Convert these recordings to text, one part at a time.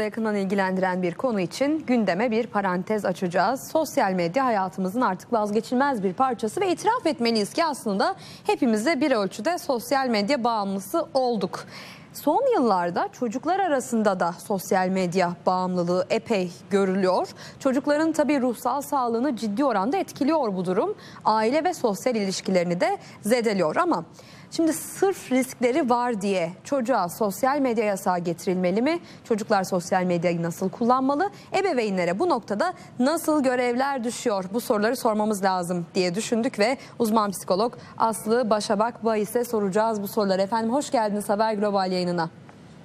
yakından ilgilendiren bir konu için gündeme bir parantez açacağız. Sosyal medya hayatımızın artık vazgeçilmez bir parçası ve itiraf etmeliyiz ki aslında hepimiz bir ölçüde sosyal medya bağımlısı olduk. Son yıllarda çocuklar arasında da sosyal medya bağımlılığı epey görülüyor. Çocukların tabii ruhsal sağlığını ciddi oranda etkiliyor bu durum. Aile ve sosyal ilişkilerini de zedeliyor ama Şimdi sırf riskleri var diye çocuğa sosyal medya yasağı getirilmeli mi? Çocuklar sosyal medyayı nasıl kullanmalı? Ebeveynlere bu noktada nasıl görevler düşüyor? Bu soruları sormamız lazım diye düşündük ve uzman psikolog Aslı Başabak Bayis'e soracağız bu soruları. Efendim hoş geldiniz Haber Global yayınına.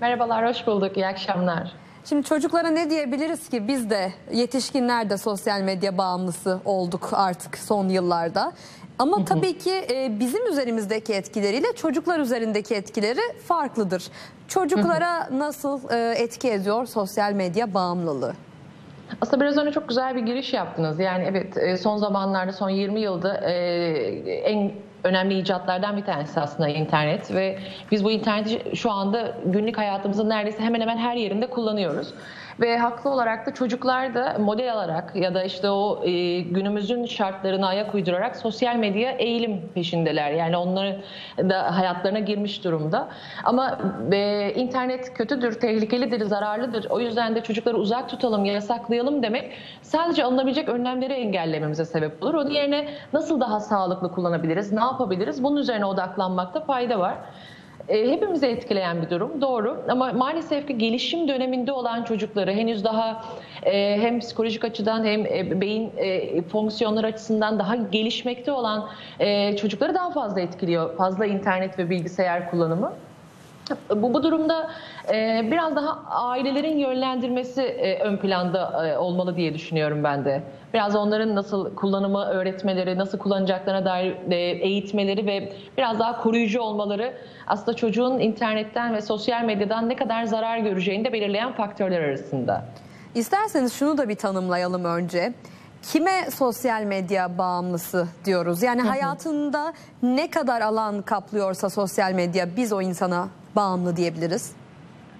Merhabalar, hoş bulduk. İyi akşamlar. Şimdi çocuklara ne diyebiliriz ki biz de yetişkinler de sosyal medya bağımlısı olduk artık son yıllarda. Ama tabii ki e, bizim üzerimizdeki etkileriyle çocuklar üzerindeki etkileri farklıdır. Çocuklara nasıl e, etki ediyor sosyal medya bağımlılığı? Aslında biraz önce çok güzel bir giriş yaptınız. Yani evet e, son zamanlarda son 20 yılda en önemli icatlardan bir tanesi aslında internet ve biz bu interneti şu anda günlük hayatımızın neredeyse hemen hemen her yerinde kullanıyoruz. Ve haklı olarak da çocuklar da model alarak ya da işte o e, günümüzün şartlarına ayak uydurarak sosyal medya eğilim peşindeler. Yani onları da hayatlarına girmiş durumda. Ama e, internet kötüdür, tehlikelidir, zararlıdır. O yüzden de çocukları uzak tutalım, yasaklayalım demek sadece alınabilecek önlemleri engellememize sebep olur. Onun yerine nasıl daha sağlıklı kullanabiliriz, ne yapabiliriz? Bunun üzerine odaklanmakta fayda var. E, hepimizi etkileyen bir durum doğru ama maalesef ki gelişim döneminde olan çocukları henüz daha e, hem psikolojik açıdan hem e, beyin fonksiyonları açısından daha gelişmekte olan çocukları daha fazla etkiliyor fazla internet ve bilgisayar kullanımı. Bu, bu durumda e, biraz daha ailelerin yönlendirmesi e, ön planda e, olmalı diye düşünüyorum ben de. Biraz onların nasıl kullanımı öğretmeleri, nasıl kullanacaklarına dair e, eğitmeleri ve biraz daha koruyucu olmaları aslında çocuğun internetten ve sosyal medyadan ne kadar zarar göreceğini de belirleyen faktörler arasında. İsterseniz şunu da bir tanımlayalım önce kime sosyal medya bağımlısı diyoruz? Yani hayatında ne kadar alan kaplıyorsa sosyal medya biz o insana bağımlı diyebiliriz?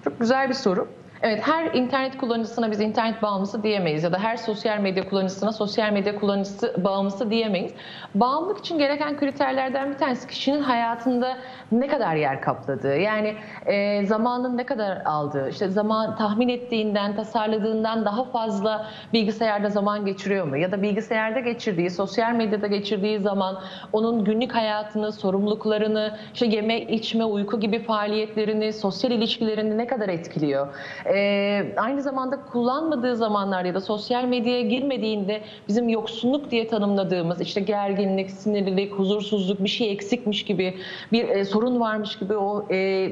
Çok güzel bir soru. Evet her internet kullanıcısına biz internet bağımlısı diyemeyiz ya da her sosyal medya kullanıcısına sosyal medya kullanıcısı bağımlısı diyemeyiz. Bağımlılık için gereken kriterlerden bir tanesi kişinin hayatında ne kadar yer kapladığı yani e, zamanın ne kadar aldığı işte zaman tahmin ettiğinden tasarladığından daha fazla bilgisayarda zaman geçiriyor mu ya da bilgisayarda geçirdiği sosyal medyada geçirdiği zaman onun günlük hayatını sorumluluklarını işte yeme içme uyku gibi faaliyetlerini sosyal ilişkilerini ne kadar etkiliyor? E, aynı zamanda kullanmadığı zamanlar ya da sosyal medyaya girmediğinde bizim yoksunluk diye tanımladığımız işte gerginlik, sinirlilik, huzursuzluk, bir şey eksikmiş gibi bir e, sorun varmış gibi o e,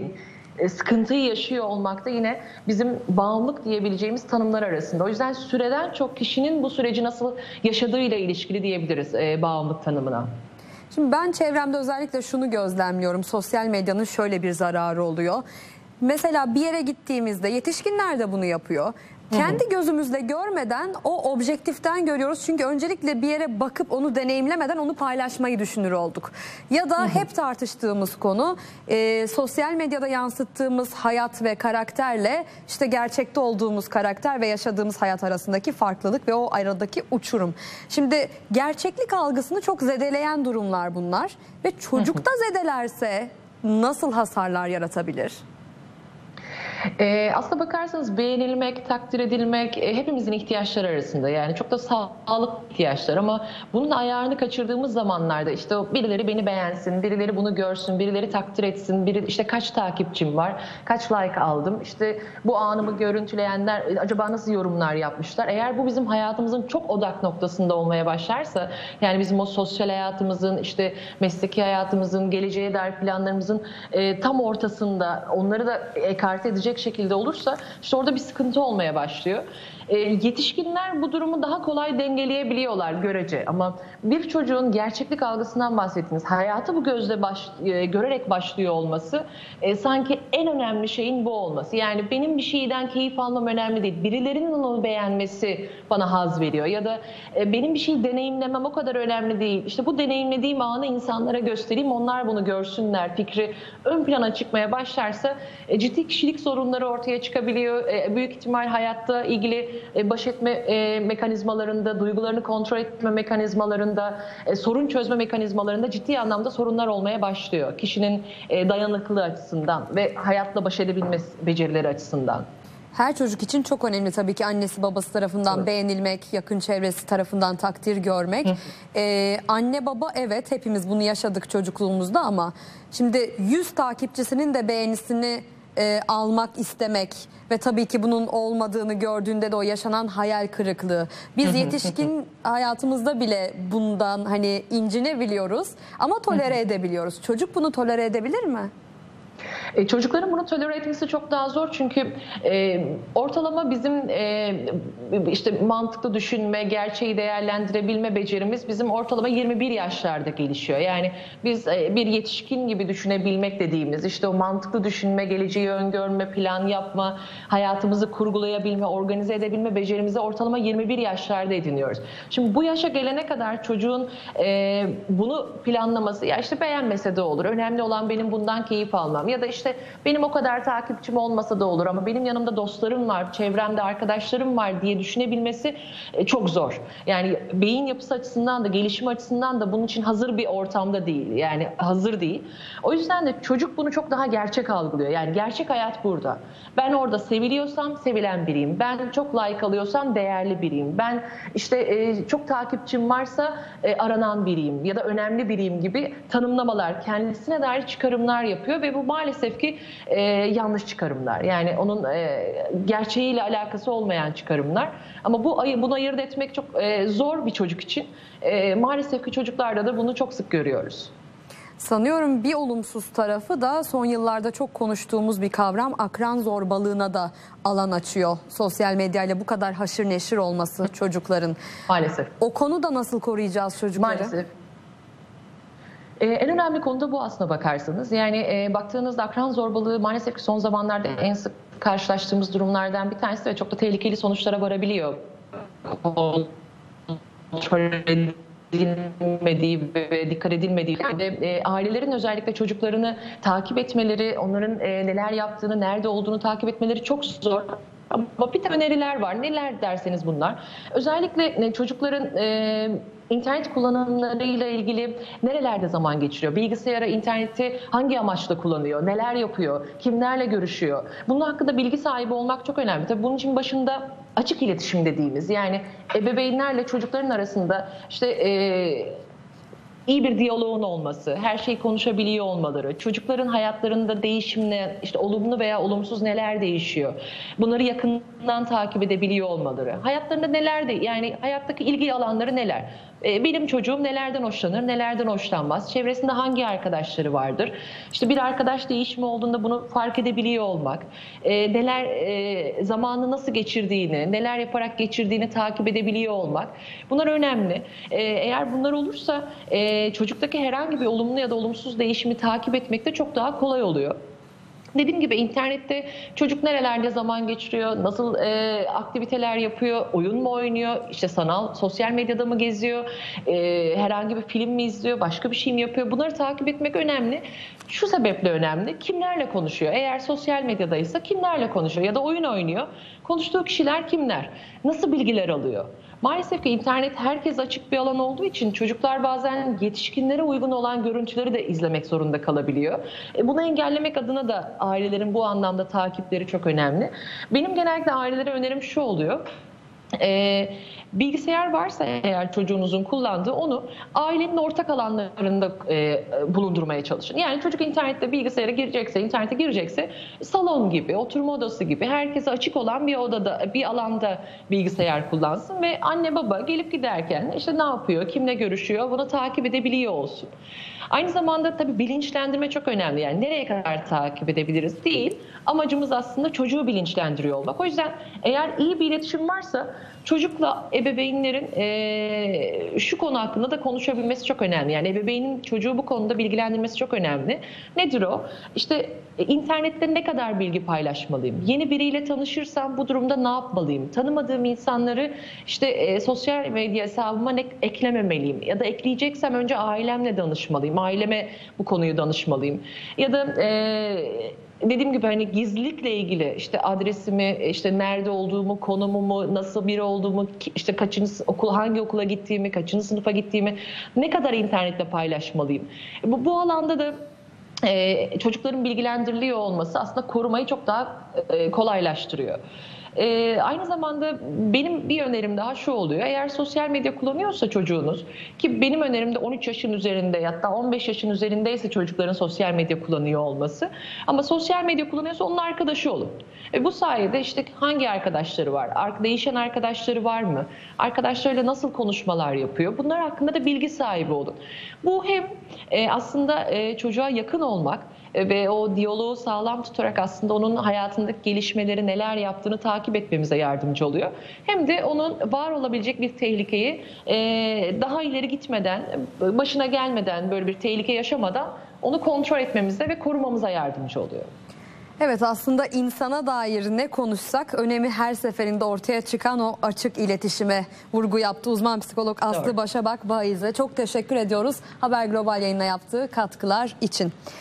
e sıkıntıyı yaşıyor olmak da yine bizim bağımlılık diyebileceğimiz tanımlar arasında. O yüzden süreden çok kişinin bu süreci nasıl yaşadığıyla ilişkili diyebiliriz e, bağımlılık tanımına. Şimdi ben çevremde özellikle şunu gözlemliyorum. Sosyal medyanın şöyle bir zararı oluyor. Mesela bir yere gittiğimizde yetişkinler de bunu yapıyor. Kendi gözümüzle görmeden o objektiften görüyoruz. Çünkü öncelikle bir yere bakıp onu deneyimlemeden onu paylaşmayı düşünür olduk. Ya da hep tartıştığımız konu e, sosyal medyada yansıttığımız hayat ve karakterle işte gerçekte olduğumuz karakter ve yaşadığımız hayat arasındaki farklılık ve o aradaki uçurum. Şimdi gerçeklik algısını çok zedeleyen durumlar bunlar ve çocukta zedelerse nasıl hasarlar yaratabilir? E, aslına bakarsanız beğenilmek, takdir edilmek e, hepimizin ihtiyaçları arasında. Yani çok da sağlık ihtiyaçlar ama bunun ayarını kaçırdığımız zamanlarda işte birileri beni beğensin, birileri bunu görsün, birileri takdir etsin, biri işte kaç takipçim var, kaç like aldım, işte bu anımı görüntüleyenler e, acaba nasıl yorumlar yapmışlar? Eğer bu bizim hayatımızın çok odak noktasında olmaya başlarsa yani bizim o sosyal hayatımızın, işte mesleki hayatımızın, geleceğe dair planlarımızın e, tam ortasında onları da ekarte edecek edecek şekilde olursa işte orada bir sıkıntı olmaya başlıyor. E, yetişkinler bu durumu daha kolay dengeleyebiliyorlar görece ama bir çocuğun gerçeklik algısından bahsettiğiniz hayatı bu gözle baş, e, görerek başlıyor olması e, sanki en önemli şeyin bu olması. Yani benim bir şeyden keyif almam önemli değil. Birilerinin onu beğenmesi bana haz veriyor ya da benim bir şey deneyimlemem o kadar önemli değil. İşte bu deneyimlediğim anı insanlara göstereyim onlar bunu görsünler fikri ön plana çıkmaya başlarsa ciddi kişilik sorunları ortaya çıkabiliyor. Büyük ihtimal hayatta ilgili baş etme e, mekanizmalarında, duygularını kontrol etme mekanizmalarında, e, sorun çözme mekanizmalarında ciddi anlamda sorunlar olmaya başlıyor. Kişinin e, dayanıklılığı açısından ve hayatla baş edebilme becerileri açısından. Her çocuk için çok önemli tabii ki annesi babası tarafından Evet. beğenilmek, yakın çevresi tarafından takdir görmek. Ee, anne baba evet hepimiz bunu yaşadık çocukluğumuzda ama şimdi 100 takipçisinin de beğenisini e, almak istemek ve tabii ki bunun olmadığını gördüğünde de o yaşanan hayal kırıklığı. Biz yetişkin hayatımızda bile bundan hani incinebiliyoruz ama tolere edebiliyoruz. Çocuk bunu tolere edebilir mi? E, çocukların bunu tolere etmesi çok daha zor çünkü e, ortalama bizim e, işte mantıklı düşünme, gerçeği değerlendirebilme becerimiz bizim ortalama 21 yaşlarda gelişiyor. Yani biz e, bir yetişkin gibi düşünebilmek dediğimiz işte o mantıklı düşünme, geleceği öngörme, plan yapma, hayatımızı kurgulayabilme, organize edebilme becerimizi ortalama 21 yaşlarda ediniyoruz. Şimdi bu yaşa gelene kadar çocuğun e, bunu planlaması ya işte beğenmese de olur. Önemli olan benim bundan keyif almam ya da işte benim o kadar takipçim olmasa da olur ama benim yanımda dostlarım var, çevremde arkadaşlarım var diye düşünebilmesi e, çok zor. Yani beyin yapısı açısından da gelişim açısından da bunun için hazır bir ortamda değil. Yani hazır değil. O yüzden de çocuk bunu çok daha gerçek algılıyor. Yani gerçek hayat burada. Ben orada seviliyorsam sevilen biriyim. Ben çok like alıyorsam değerli biriyim. Ben işte e, çok takipçim varsa e, aranan biriyim ya da önemli biriyim gibi tanımlamalar, kendisine dair çıkarımlar yapıyor ve bu maalesef ki e, yanlış çıkarımlar. Yani onun e, gerçeğiyle alakası olmayan çıkarımlar. Ama bu bunu ayırt etmek çok e, zor bir çocuk için. E, maalesef ki çocuklarda da bunu çok sık görüyoruz. Sanıyorum bir olumsuz tarafı da son yıllarda çok konuştuğumuz bir kavram akran zorbalığına da alan açıyor. Sosyal medyayla bu kadar haşır neşir olması çocukların. Maalesef. O konuda nasıl koruyacağız çocukları? Maalesef. Ee, en önemli konu da bu aslına bakarsanız. Yani e, baktığınızda akran zorbalığı maalesef ki son zamanlarda en sık karşılaştığımız durumlardan bir tanesi ve çok da tehlikeli sonuçlara varabiliyor. Kontrol edilmediği ve dikkat edilmediği ve e, ailelerin özellikle çocuklarını takip etmeleri, onların e, neler yaptığını, nerede olduğunu takip etmeleri çok zor. Ama bir öneriler var. Neler derseniz bunlar. Özellikle e, çocukların e, internet kullanımlarıyla ilgili nerelerde zaman geçiriyor? Bilgisayara, interneti hangi amaçla kullanıyor? Neler yapıyor? Kimlerle görüşüyor? Bunun hakkında bilgi sahibi olmak çok önemli. Tabii bunun için başında açık iletişim dediğimiz yani ebeveynlerle çocukların arasında işte e, iyi bir diyaloğun olması, her şeyi konuşabiliyor olmaları, çocukların hayatlarında değişimle işte olumlu veya olumsuz neler değişiyor. Bunları yakından takip edebiliyor olmaları. Hayatlarında neler de yani hayattaki ilgi alanları neler? Ee, Benim çocuğum nelerden hoşlanır, nelerden hoşlanmaz? Çevresinde hangi arkadaşları vardır? İşte bir arkadaş değişimi olduğunda bunu fark edebiliyor olmak, e, neler e, zamanı nasıl geçirdiğini, neler yaparak geçirdiğini takip edebiliyor olmak. Bunlar önemli. E, eğer bunlar olursa e, çocuktaki herhangi bir olumlu ya da olumsuz değişimi takip etmek de çok daha kolay oluyor. Dediğim gibi internette çocuk nerelerde zaman geçiriyor, nasıl e, aktiviteler yapıyor, oyun mu oynuyor, işte sanal sosyal medyada mı geziyor, e, herhangi bir film mi izliyor, başka bir şey mi yapıyor? Bunları takip etmek önemli. Şu sebeple önemli. Kimlerle konuşuyor? Eğer sosyal medyadaysa kimlerle konuşuyor ya da oyun oynuyor? Konuştuğu kişiler kimler? Nasıl bilgiler alıyor? Maalesef ki internet herkes açık bir alan olduğu için çocuklar bazen yetişkinlere uygun olan görüntüleri de izlemek zorunda kalabiliyor. E, bunu engellemek adına da ailelerin bu anlamda takipleri çok önemli. Benim genellikle ailelere önerim şu oluyor. E, bilgisayar varsa eğer çocuğunuzun kullandığı onu ailenin ortak alanlarında e, bulundurmaya çalışın. Yani çocuk internette bilgisayara girecekse, internete girecekse salon gibi, oturma odası gibi herkese açık olan bir odada, bir alanda bilgisayar kullansın ve anne baba gelip giderken işte ne yapıyor, kimle görüşüyor bunu takip edebiliyor olsun. Aynı zamanda tabii bilinçlendirme çok önemli. Yani nereye kadar takip edebiliriz değil. Amacımız aslında çocuğu bilinçlendiriyor olmak. O yüzden eğer iyi bir iletişim varsa çocukla ebeveynlerin eee, şu konu hakkında da konuşabilmesi çok önemli. Yani ebeveynin çocuğu bu konuda bilgilendirmesi çok önemli. Nedir o? İşte e, internette ne kadar bilgi paylaşmalıyım? Yeni biriyle tanışırsam bu durumda ne yapmalıyım? Tanımadığım insanları işte e, sosyal medya hesabıma ne, eklememeliyim? Ya da ekleyeceksem önce ailemle danışmalıyım. Aileme bu konuyu danışmalıyım. Ya da e, dediğim gibi hani gizlilikle ilgili işte adresimi, işte nerede olduğumu, konumumu, nasıl biri olduğumu, işte kaçıncı okul, hangi okula gittiğimi, kaçıncı sınıfa gittiğimi ne kadar internette paylaşmalıyım. Bu, bu alanda da e, çocukların bilgilendiriliyor olması aslında korumayı çok daha e, kolaylaştırıyor. E, aynı zamanda benim bir önerim daha şu oluyor. Eğer sosyal medya kullanıyorsa çocuğunuz ki benim önerim de 13 yaşın üzerinde hatta 15 yaşın üzerindeyse çocukların sosyal medya kullanıyor olması. Ama sosyal medya kullanıyorsa onun arkadaşı olun. E, bu sayede işte hangi arkadaşları var? Ar- Değişen arkadaşları var mı? Arkadaşlarıyla nasıl konuşmalar yapıyor? Bunlar hakkında da bilgi sahibi olun. Bu hem e, aslında e, çocuğa yakın olmak ve o diyaloğu sağlam tutarak aslında onun hayatındaki gelişmeleri neler yaptığını takip etmemize yardımcı oluyor. Hem de onun var olabilecek bir tehlikeyi e, daha ileri gitmeden, e, başına gelmeden, böyle bir tehlike yaşamadan onu kontrol etmemize ve korumamıza yardımcı oluyor. Evet aslında insana dair ne konuşsak önemi her seferinde ortaya çıkan o açık iletişime vurgu yaptı. Uzman psikolog Aslı Doğru. Başabak Baiz'e çok teşekkür ediyoruz Haber Global yayına yaptığı katkılar için.